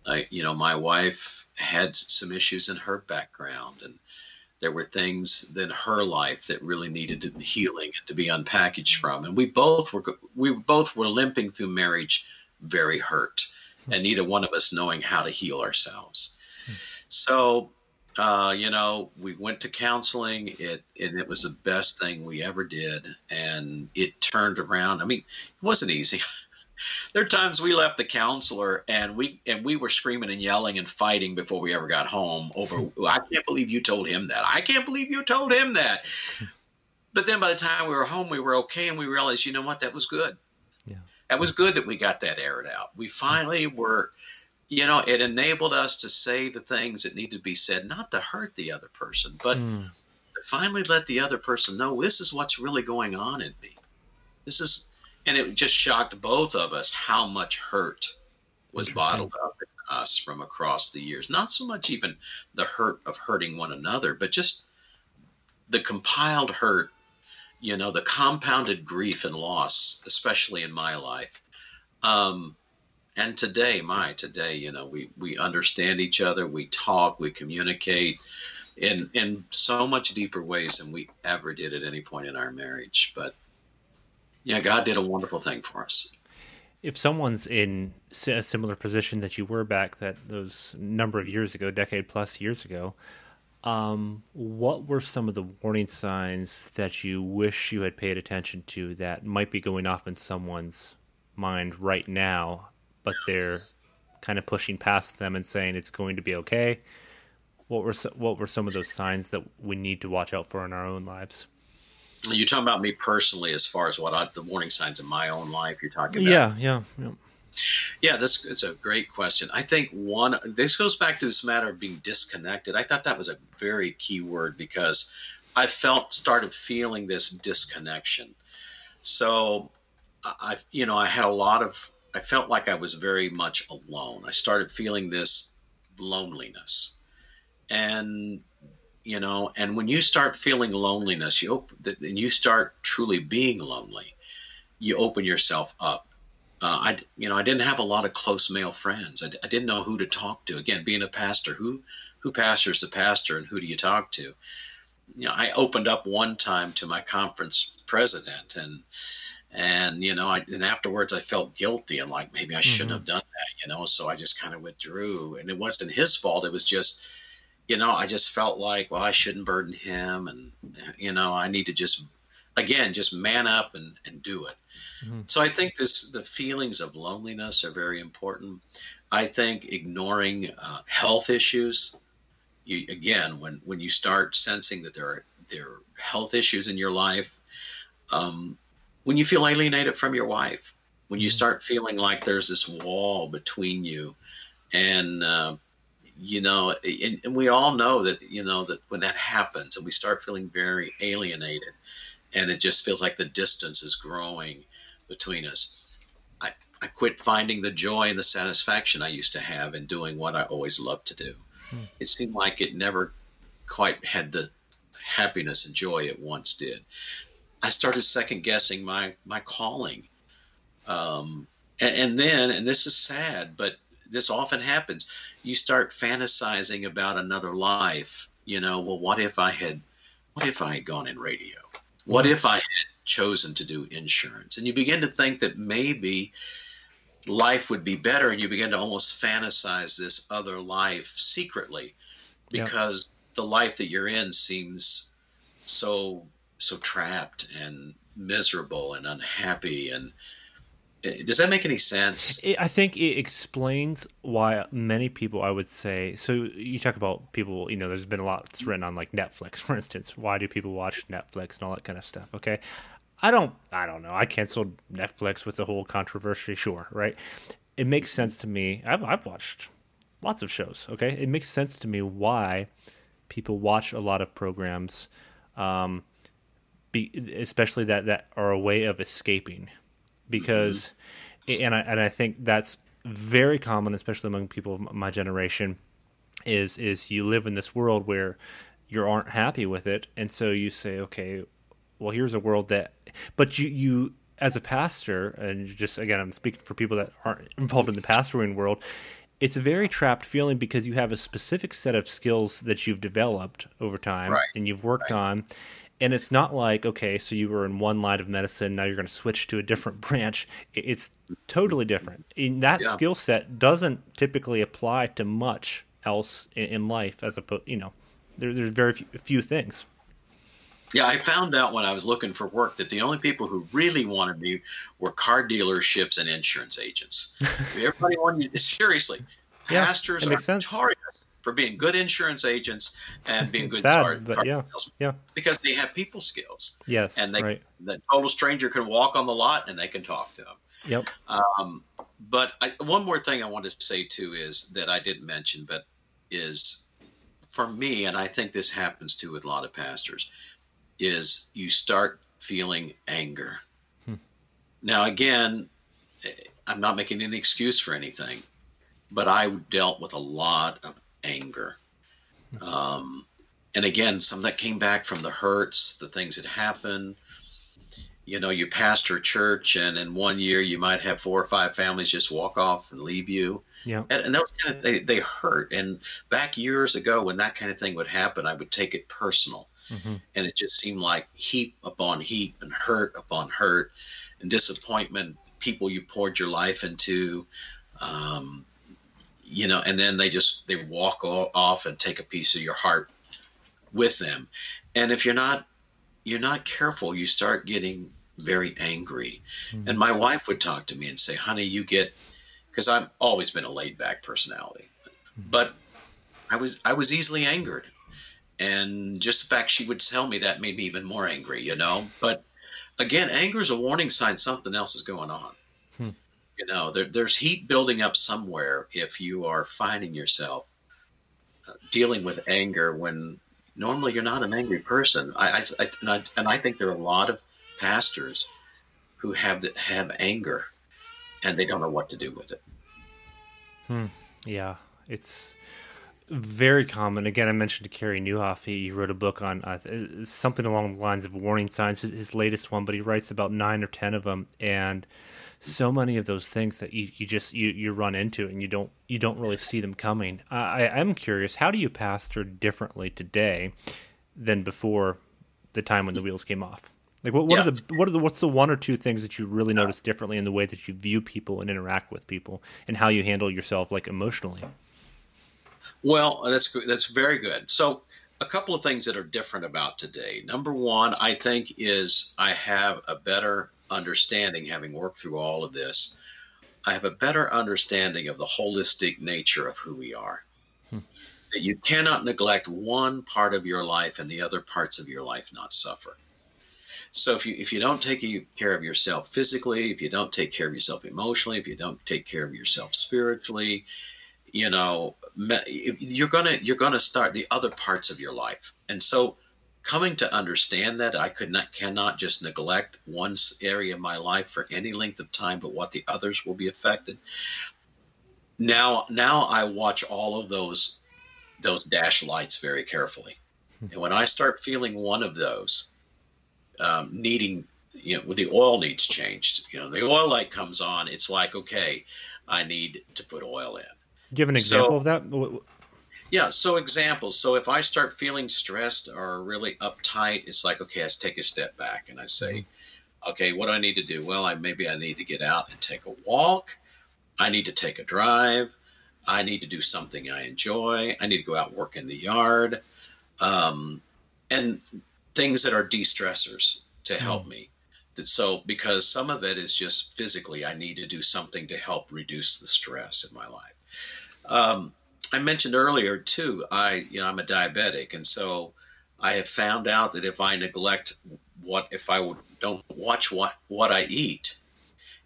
I, you know, my wife had some issues in her background, and there were things in her life that really needed healing and to be unpackaged from. And we both were we both were limping through marriage, very hurt, and neither one of us knowing how to heal ourselves. So, uh, you know, we went to counseling. It and it was the best thing we ever did, and it turned around. I mean, it wasn't easy. there are times we left the counselor and we and we were screaming and yelling and fighting before we ever got home over I can't believe you told him that. I can't believe you told him that. But then by the time we were home we were okay and we realized, you know what, that was good. Yeah. That was good that we got that aired out. We finally were you know, it enabled us to say the things that need to be said, not to hurt the other person, but mm. finally let the other person know this is what's really going on in me. This is and it just shocked both of us how much hurt was bottled up in us from across the years. Not so much even the hurt of hurting one another, but just the compiled hurt, you know, the compounded grief and loss, especially in my life. Um, and today, my today, you know, we we understand each other, we talk, we communicate in in so much deeper ways than we ever did at any point in our marriage. But yeah, God did a wonderful thing for us. If someone's in a similar position that you were back that those number of years ago, decade plus years ago, um, what were some of the warning signs that you wish you had paid attention to that might be going off in someone's mind right now, but they're kind of pushing past them and saying it's going to be okay? What were what were some of those signs that we need to watch out for in our own lives? You're talking about me personally, as far as what I, the warning signs in my own life. You're talking about. Yeah, yeah, yeah. Yeah, this is a great question. I think one. This goes back to this matter of being disconnected. I thought that was a very key word because I felt started feeling this disconnection. So, I, you know, I had a lot of. I felt like I was very much alone. I started feeling this loneliness, and you know and when you start feeling loneliness you open, and you start truly being lonely you open yourself up uh, I, you know, I didn't have a lot of close male friends. I, I, didn't know who to talk to. Again, being a pastor, who who pastors the pastor, and who do you talk to? You know, I opened up one time to my conference president, and and you know, I, and afterwards I felt guilty and like maybe I shouldn't mm-hmm. have done that, you know. So I just kind of withdrew, and it wasn't his fault. It was just, you know, I just felt like, well, I shouldn't burden him, and you know, I need to just, again, just man up and and do it. Mm-hmm. So I think this the feelings of loneliness are very important. I think ignoring uh, health issues, you again, when when you start sensing that there are there are health issues in your life. Um, when you feel alienated from your wife, when you mm-hmm. start feeling like there's this wall between you, and uh, you know, and, and, we all know that you know that when that happens, and we start feeling very alienated, and it just feels like the distance is growing between us. I, I quit finding the joy and the satisfaction I used to have in doing what I always loved to do. Hmm. It seemed like it never quite had the happiness and joy it once did. I started second guessing my my calling. Um, and, and then, and this is sad, but this often happens. You start fantasizing about another life. You know, well, what if I had, what if I had gone in radio? What if I had chosen to do insurance? And you begin to think that maybe life would be better, and you begin to almost fantasize this other life secretly, because yep. the life that you're in seems so so trapped and miserable and unhappy and does that make any sense? I think it explains why many people i would say so you talk about people you know there's been a lot that's written on like netflix for instance. Why do people watch netflix and all that kind of stuff okay? I don't i don't know. I canceled netflix with the whole controversy sure right? It makes sense to me i've, I've watched lots of shows okay? It makes sense to me why people watch a lot of programs um, be, especially that that are a way of escaping, because, mm-hmm. and I and I think that's very common, especially among people of my generation, is is you live in this world where you aren't happy with it, and so you say, okay, well, here's a world that, but you you as a pastor, and just again, I'm speaking for people that aren't involved in the pastoring world. It's a very trapped feeling because you have a specific set of skills that you've developed over time right. and you've worked right. on and it's not like okay so you were in one line of medicine now you're going to switch to a different branch. It's totally different. In that yeah. skill set doesn't typically apply to much else in, life as opposed you know there, there's very few, few, things. Yeah i found out when i was looking for work that the only people who really wanted me were car dealerships and insurance agents. Everybody wanted you seriously pastors yeah, are notorious for being good insurance agents and being good sad, car, but yeah, yeah, because they have people skills. Yes, and they right. the total stranger can walk on the lot and they can talk to them. Yep. Um, but I, one more thing I want to say too is that I didn't mention, but is for me, and I think this happens too with a lot of pastors, is you start feeling anger. Hmm. Now, again, I'm not making any excuse for anything, but I dealt with a lot of anger. Um, and again, some that came back from the hurts, the things that happened. You know, you pastor church, and in one year you might have four or five families just walk off and leave you. Yeah. And, and those kind of they, they hurt. And back years ago, when that kind of thing would happen, I would take it personal, mm-hmm. and it just seemed like heap upon heap and hurt upon hurt and disappointment. People you poured your life into, um, you know, and then they just they walk off and take a piece of your heart with them. And if you're not you're not careful, you start getting very angry. Mm-hmm. And my wife would talk to me and say, "Honey, you get," because I've always been a laid back personality, mm-hmm. but I was I was easily angered, and just the fact she would tell me that made me even more angry, you know. But again, anger is a warning sign something else is going on. You know, there, there's heat building up somewhere if you are finding yourself uh, dealing with anger when normally you're not an angry person. I, I, and, I and I think there are a lot of pastors who have the, have anger and they don't know what to do with it. Hmm. Yeah, it's very common. Again, I mentioned to Carey Nieuwhof, he, wrote a book on uh, something along the lines of warning signs, his, his, latest one, but he writes about nine or ten of them. And so many of those things that you, you just you, you run into and you don't you don't really see them coming. I I'm curious, how do you pastor differently today than before the time when the wheels came off? Like what, what yeah. are the what are the what's the one or two things that you really notice differently in the way that you view people and interact with people and how you handle yourself like emotionally? Well, that's that's very good. So a couple of things that are different about today. Number one, I think, is I have a better understanding, having worked through all of this, I have a better understanding of the holistic nature of who we are. Hmm. That you cannot neglect one part of your life and the other parts of your life not suffer. So if you if you don't take care of yourself physically, if you don't take care of yourself emotionally, if you don't take care of yourself spiritually, you know, you're gonna you're gonna start the other parts of your life. And so coming to understand that I could not cannot just neglect one area of my life for any length of time, but what the others will be affected. Now, now I watch all of those those dash lights very carefully, hmm. and when I start feeling one of those um, needing, you know, the oil needs changed. You know, the oil light comes on. It's like, okay, I need to put oil in. Give an example so, of that. Yeah, so examples. So if I start feeling stressed or really uptight, it's like, okay, let's take a step back and I say, mm-hmm. okay, what do I need to do? Well, I maybe I need to get out and take a walk. I need to take a drive. I need to do something I enjoy. I need to go out and work in the yard. Um, and things that are de-stressors to mm-hmm. help me. So because some of it is just physically, I need to do something to help reduce the stress in my life. Um, I mentioned earlier too. I you know I'm a diabetic, and so I have found out that if I neglect what if I don't watch what what I eat,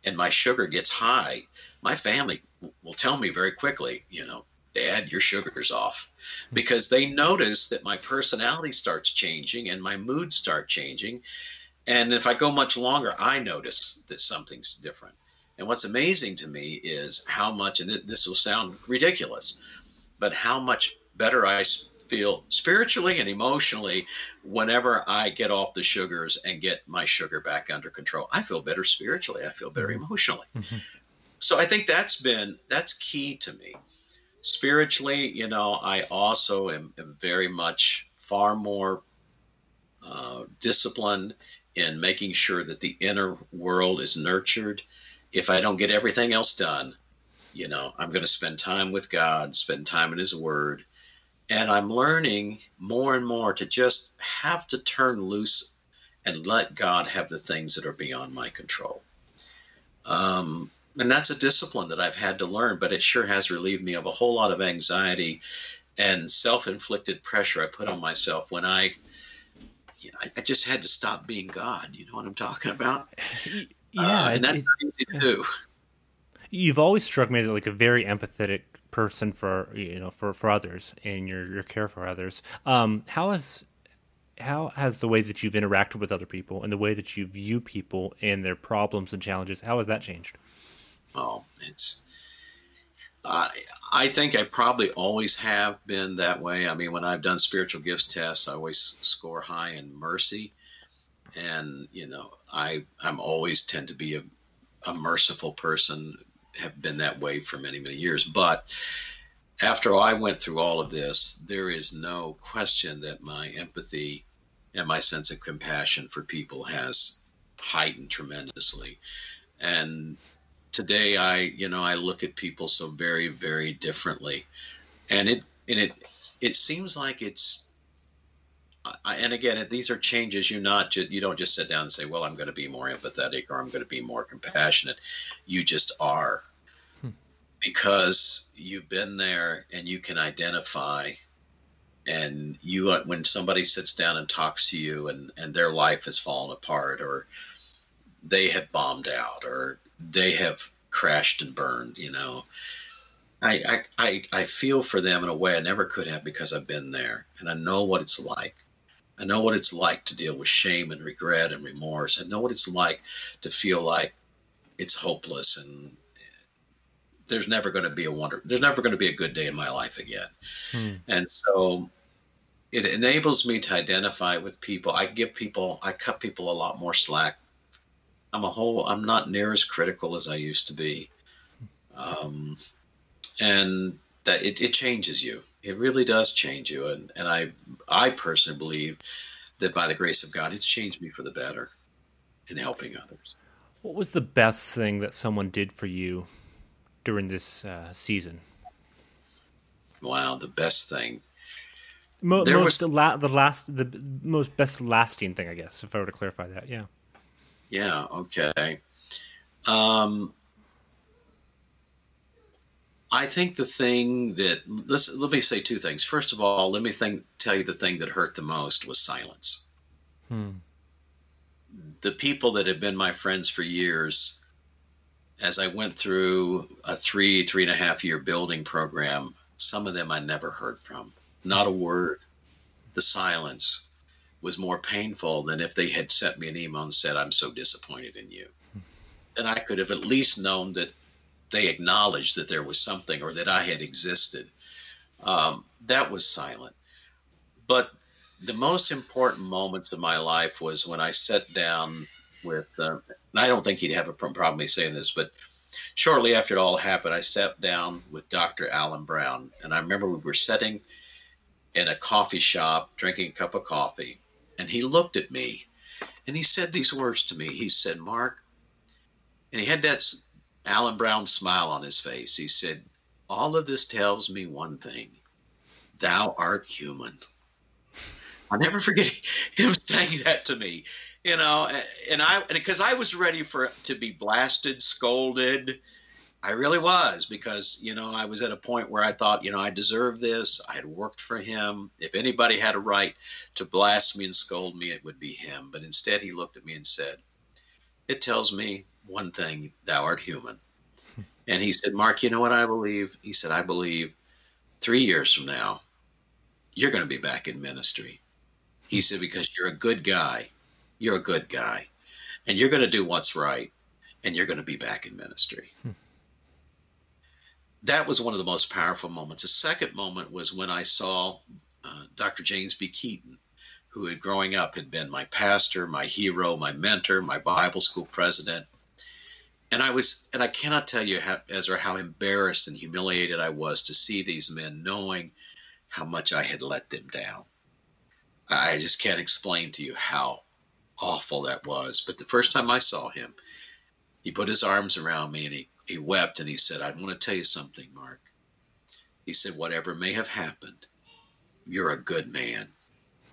and my sugar gets high, my family will tell me very quickly, you know, Dad, your sugar's off, because they notice that my personality starts changing and my moods start changing, and if I go much longer, I notice that something's different. And what's amazing to me is how much, and this will sound ridiculous, but how much better I feel spiritually and emotionally whenever I get off the sugars and get my sugar back under control. I feel better spiritually. I feel better mm-hmm. emotionally. Mm-hmm. So I think that's been that's key to me. Spiritually, you know, I also am, am very much far more uh, disciplined in making sure that the inner world is nurtured. If I don't get everything else done, you know, I'm going to spend time with God, spend time in His Word. And I'm learning more and more to just have to turn loose and let God have the things that are beyond my control. Um, and that's a discipline that I've had to learn, but it sure has relieved me of a whole lot of anxiety and self inflicted pressure I put on myself when I, I, just had to stop being God. You know what I'm talking about? Yeah. Uh, and that's easy to do you've always struck me as like a very empathetic person for you know for for others and your your care for others. Um, how has how has the way that you've interacted with other people and the way that you view people and their problems and challenges how has that changed? Oh, it's. I I think I probably always have been that way. I mean, when I've done spiritual gifts tests, I always score high in mercy, and you know, I I'm always tend to be a, a merciful person have been that way for many, many years. But after I went through all of this, there is no question that my empathy and my sense of compassion for people has heightened tremendously. And today I, you know, I look at people so very, very differently. And it and it it seems like it's and again, these are changes. You not you don't just sit down and say, "Well, I'm going to be more empathetic" or "I'm going to be more compassionate." You just are, hmm. because you've been there and you can identify. And you, uh, when somebody sits down and talks to you, and and their life has fallen apart, or they have bombed out, or they have crashed and burned, you know. I, I, I feel for them in a way I never could have because I've been there and I know what it's like. I know what it's like to deal with shame and regret and remorse. I know what it's like to feel like it's hopeless and there's never going to be a wonder. There's never going to be a good day in my life again. Hmm. And so it enables me to identify with people. I give people, I cut people a lot more slack. I'm a whole, I'm not near as critical as I used to be. Um, and that it, it changes you. It really does change you. And, and I, I personally believe that by the grace of God, it's changed me for the better. in helping others. What was the best thing that someone did for you during this uh, season? Wow, the best thing. Mo- there most was la- the last the most best lasting thing, I guess, if I were to clarify that. Yeah. Yeah. Okay. Um, I think the thing that let's let me say two things. First of all, let me think, tell you the thing that hurt the most was silence. Hmm. The people that have been my friends for years, as I went through a three three and a half year building program, some of them I never heard from. Not a word. The silence was more painful than if they had sent me an email and said, "I'm so disappointed in you." And I could have at least known that they acknowledged that there was something or that I had existed. Um, that was silent. But the most important moments of my life was when I sat down with, uh, I don't think he'd have a problem me saying this, but shortly after it all happened, I sat down with Dr. Alan Brown. And I remember we were sitting in a coffee shop drinking a cup of coffee. And he looked at me and he said these words to me. He said, Mark, and he had that Alan Brown smile on his face. He said, All of this tells me one thing thou art human. I'll never forget him saying that to me, you know, and I, because I was ready for to be blasted, scolded. I really was because, you know, I was at a point where I thought, you know, I deserve this. I had worked for him. If anybody had a right to blast me and scold me, it would be him. But instead, he looked at me and said, It tells me one thing thou art human. And he said, Mark, you know what I believe? He said, I believe three years from now, you're going to be back in ministry. He said, because you're a good guy. You're a good guy. And you're going to do what's right. And you're going to be back in ministry. That was one of the most powerful moments. The second moment was when I saw uh, Dr. James B. Keaton, who had growing up had been my pastor, my hero, my mentor, my Bible school president and I was, and I cannot tell you, how, Ezra, how embarrassed and humiliated I was to see these men, knowing how much I had let them down. I just can't explain to you how awful that was. But the first time I saw him, he put his arms around me and he, he wept and he said, I want to tell you something, Mark. He said, Whatever may have happened, you're a good man.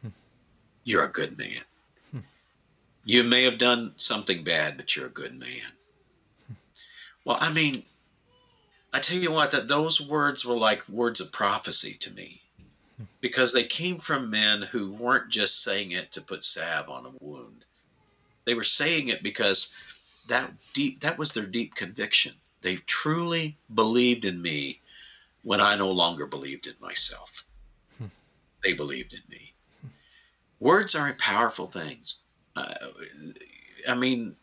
You're a good man. Hmm. You may have done something bad, but you're a good man. Well, I mean, I tell you what, that those words were like words of prophecy to me because they came from men who weren't just saying it to put salve on a wound. They were saying it because that deep that was their deep conviction. They truly believed in me when I no longer believed in myself. Hmm. They believed in me. Words are powerful things. Uh, I mean,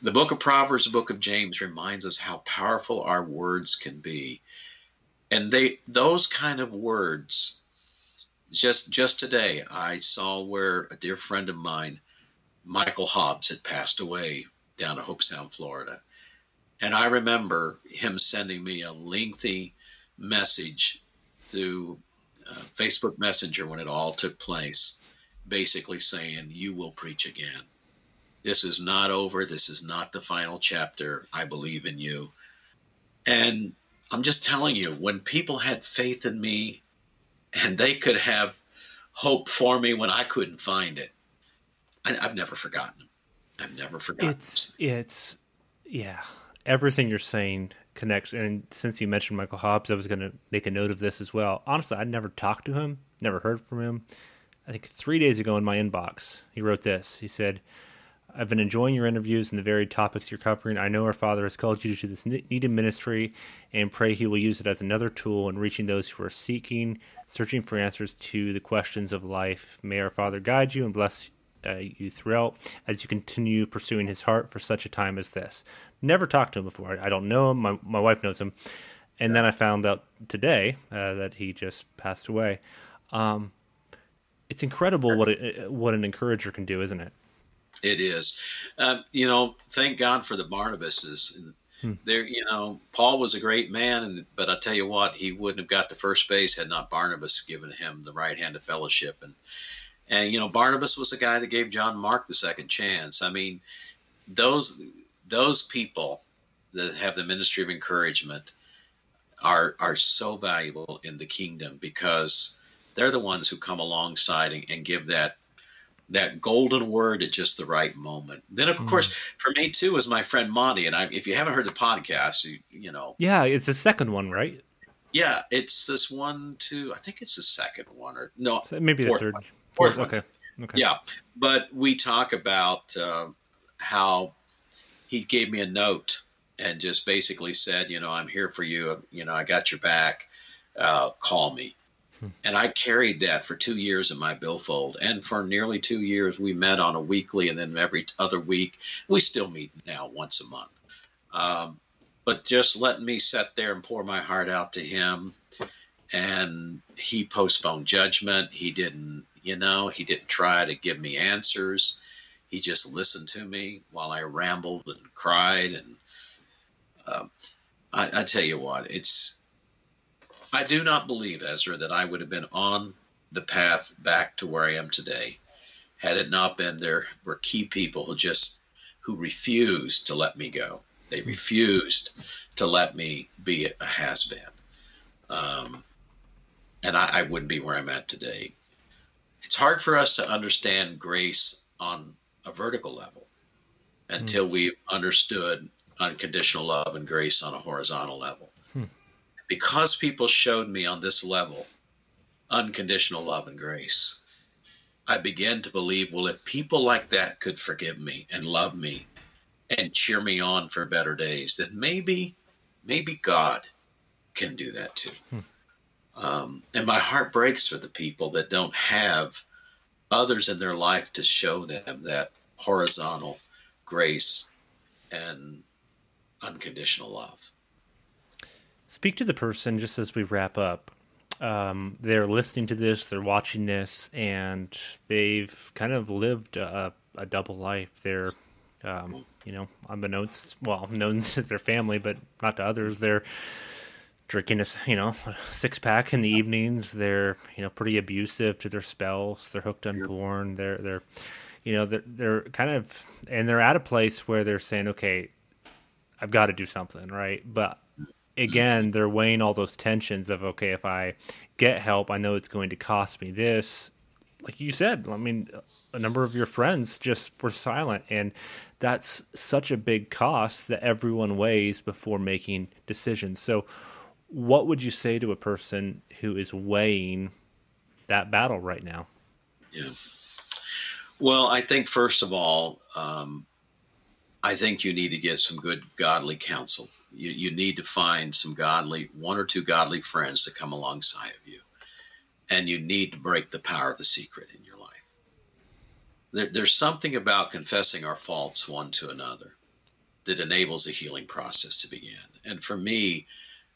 the book of Proverbs, the book of James reminds us how powerful our words can be. And they those kind of words just just today I saw where a dear friend of mine, Michael Hobbs, had passed away down at Hobe Sound, Florida. And I remember him sending me a lengthy message through uh, Facebook Messenger when it all took place, basically saying, You will preach again. This is not over. This is not the final chapter. I believe in you. And I'm just telling you, when people had faith in me and they could have hope for me when I couldn't find it, I, have never forgotten. I've never forgotten. It's it's yeah. Everything you're saying connects. And since you mentioned Michael Hobbs, I was going to make a note of this as well. Honestly, I'd never talked to him, never heard from him. I think three days ago in my inbox, he wrote this. He said, I've been enjoying your interviews and the varied topics you're covering. I know our Father has called you to this needed ministry and pray He will use it as another tool in reaching those who are seeking, searching for answers to the questions of life. May our Father guide you and bless uh, you throughout as you continue pursuing His heart for such a time as this. Never talked to him before. I don't know him. My, my wife knows him. And then I found out today uh, that he just passed away. Um, it's incredible what it, what an encourager can do, isn't it? It is. Um, you know, thank God for the Barnabases. Hmm. There, you know, Paul was a great man, and, but I tell you what, he wouldn't have got the first base had not Barnabas given him the right hand of fellowship. And And you know, Barnabas was the guy that gave John Mark the second chance. I mean, those those people that have the ministry of encouragement are are so valuable in the kingdom because they're the ones who come alongside and, and give that that golden word at just the right moment. Then, of mm. course, for me too, is my friend Monty. And I, if you haven't heard the podcast, you, you know, yeah, it's the second one, right? Yeah, it's this one, two. I think it's the second one, or no, maybe the third. One. Fourth, fourth okay. okay. Yeah, but we talk about uh, how he gave me a note and just basically said, you know, I'm here for you. You know, I got your back. Uh, call me. And I carried that for two years in my billfold. And for nearly two years, we met on a weekly and then every other week. We still meet now once a month. Um, but just letting me sit there and pour my heart out to him. And he postponed judgment. He didn't, you know, he didn't try to give me answers. He just listened to me while I rambled and cried and um, I, I tell you what, it's. I do not believe, Ezra, that I would have been on the path back to where I am today had it not been there were key people who just who refused to let me go. They refused to let me be a has been. Um, and I, I, wouldn't be where I'm at today. It's hard for us to understand grace on a vertical level until mm. we understood unconditional love and grace on a horizontal level. Because people showed me on this level unconditional love and grace, I began to believe well, if people like that could forgive me and love me and cheer me on for better days, then maybe, maybe God can do that too. Hmm. Um, and my heart breaks for the people that don't have others in their life to show them that horizontal grace and unconditional love. Speak to the person just as we wrap up. Um, they're listening to this, they're watching this, and they've kind of lived a, a double life. They're, um, you know, unbeknownst, well, known to their family, but not to others. They're drinking a, you know, six pack in the evenings. They're, you know, pretty abusive to their spouse. They're hooked on porn. They're, they're, you know, they're, they're kind of, and they're at a place where they're saying, okay, I've got to do something, right? But again, they're weighing all those tensions of okay, if I get help, I know it's going to cost me this. Like you said, I mean, a number of your friends just were silent, and that's such a big cost that everyone weighs before making decisions. So, what would you say to a person who is weighing that battle right now? Yeah. Well, I think first of all, um, I think you need to get some good godly counsel. You, you need to find some godly, one or two godly friends to come alongside of you. And you need to break the power of the secret in your life. There, there's something about confessing our faults one to another that enables a healing process to begin. And for me,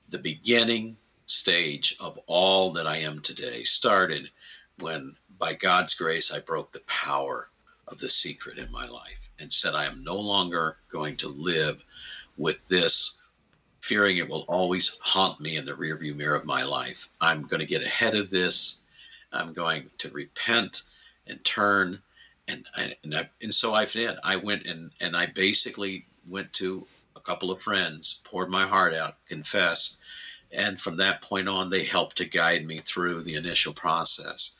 the beginning stage of all that I am today started when, by God's grace, I broke the power of the secret in my life and said, I am no longer going to live with this, fearing it will always haunt me in the rearview mirror of my life. I'm going to get ahead of this. I'm going to repent and turn. And, and, I, and so I did. I went and, and I basically went to a couple of friends, poured my heart out, confessed. And from that point on, they helped to guide me through the initial process.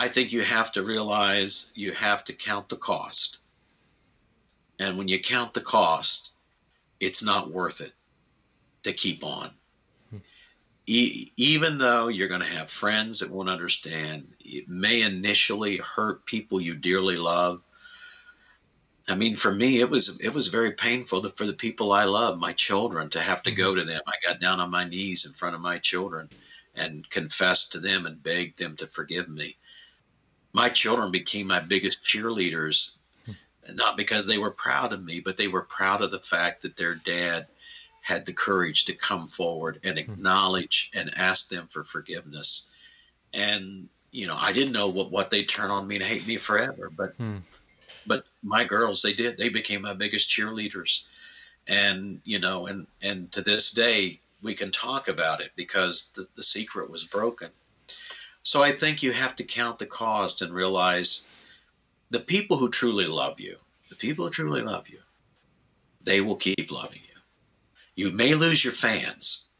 I think you have to realize you have to count the cost. And when you count the cost, it's not worth it to keep on. E- even though you're going to have friends that won't understand, it may initially hurt people you dearly love. I mean, for me, it was it was very painful for the people I love, my children, to have to go to them. I got down on my knees in front of my children and confessed to them and begged them to forgive me my children became my biggest cheerleaders, not because they were proud of me, but they were proud of the fact that their dad had the courage to come forward and hmm. acknowledge and ask them for forgiveness. And you know, I didn't know what what they'd turn on me and hate me forever, but hmm. but my girls, they did. They became my biggest cheerleaders, and you know, and and to this day, we can talk about it because the, the secret was broken So I think you have to count the cost and realize the people who truly love you, the people who truly love you, they will keep loving you. You may lose your fans,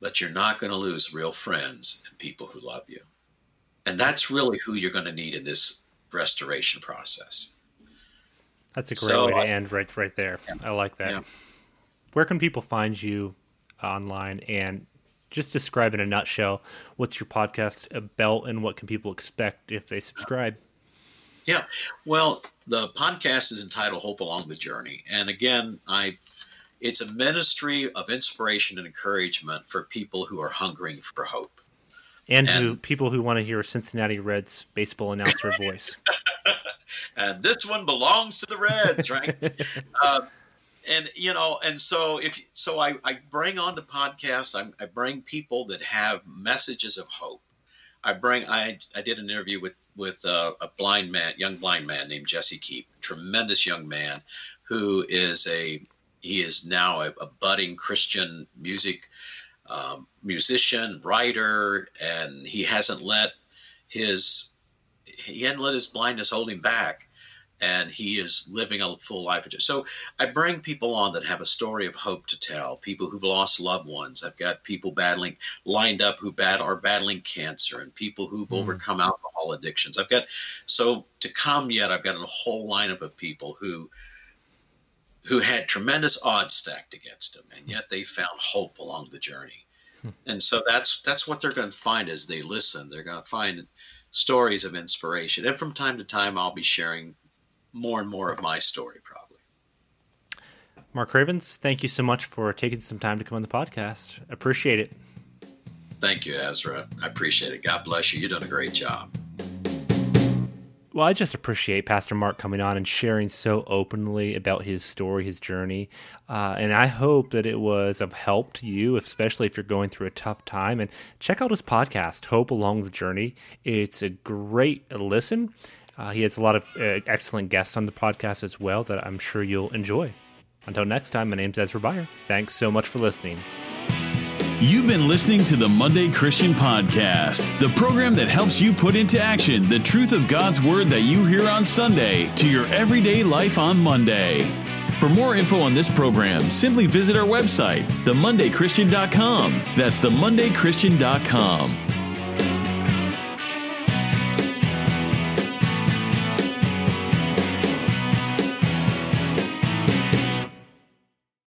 but you're not going to lose real friends and people who love you. And that's really who you're going to need in this restoration process. That's a great so, way to end right right there. Yeah. I like that. Yeah. Where can people find you online and just describe in a nutshell what's your podcast about and what can people expect if they subscribe? Yeah. Well, the podcast is entitled Hope Along the Journey. And again, I it's a ministry of inspiration and encouragement for people who are hungering for hope. And, and who people who want to hear a Cincinnati Reds baseball announcer voice. and this one belongs to the Reds, right? uh, and you know, and so if so, I, I bring on the podcast. I, I bring people that have messages of hope. I bring. I I did an interview with with a, a blind man, young blind man named Jesse Keep, tremendous young man who is a he is now a, a budding Christian music um, musician, writer, and he hasn't let his he hadn't let his blindness hold him back and he is living a full life. So I bring people on that have a story of hope to tell. People who've lost loved ones. I've got people battling lined up who bat, are battling cancer, and people who've mm. overcome alcohol addictions. I've got so to come yet. I've got a whole lineup of people who who had tremendous odds stacked against them, and yet they found hope along the journey. Hmm. And so that's that's what they're going to find as they listen. They're going to find stories of inspiration, and from time to time, I'll be sharing more and more of my story, probably. Mark Cravens, thank you so much for taking some time to come on the podcast. Appreciate it. Thank you, Ezra. I appreciate it. God bless you. You've done a great job. Well, I just appreciate Pastor Mark coming on and sharing so openly about his story, his journey. Uh, and I hope that it was of help to you, especially if you're going through a tough time. And check out his podcast, Hope Along the Journey. It's a great listen. Uh, he has a lot of uh, excellent guests on the podcast as well that I'm sure you'll enjoy. Until next time, my name's Ezra Beyer. Thanks so much for listening. You've been listening to the Monday Christian Podcast, the program that helps you put into action the truth of God's Word that you hear on Sunday to your everyday life on Monday. For more info on this program, simply visit our website, themondaychristian.com. That's themondaychristian.com.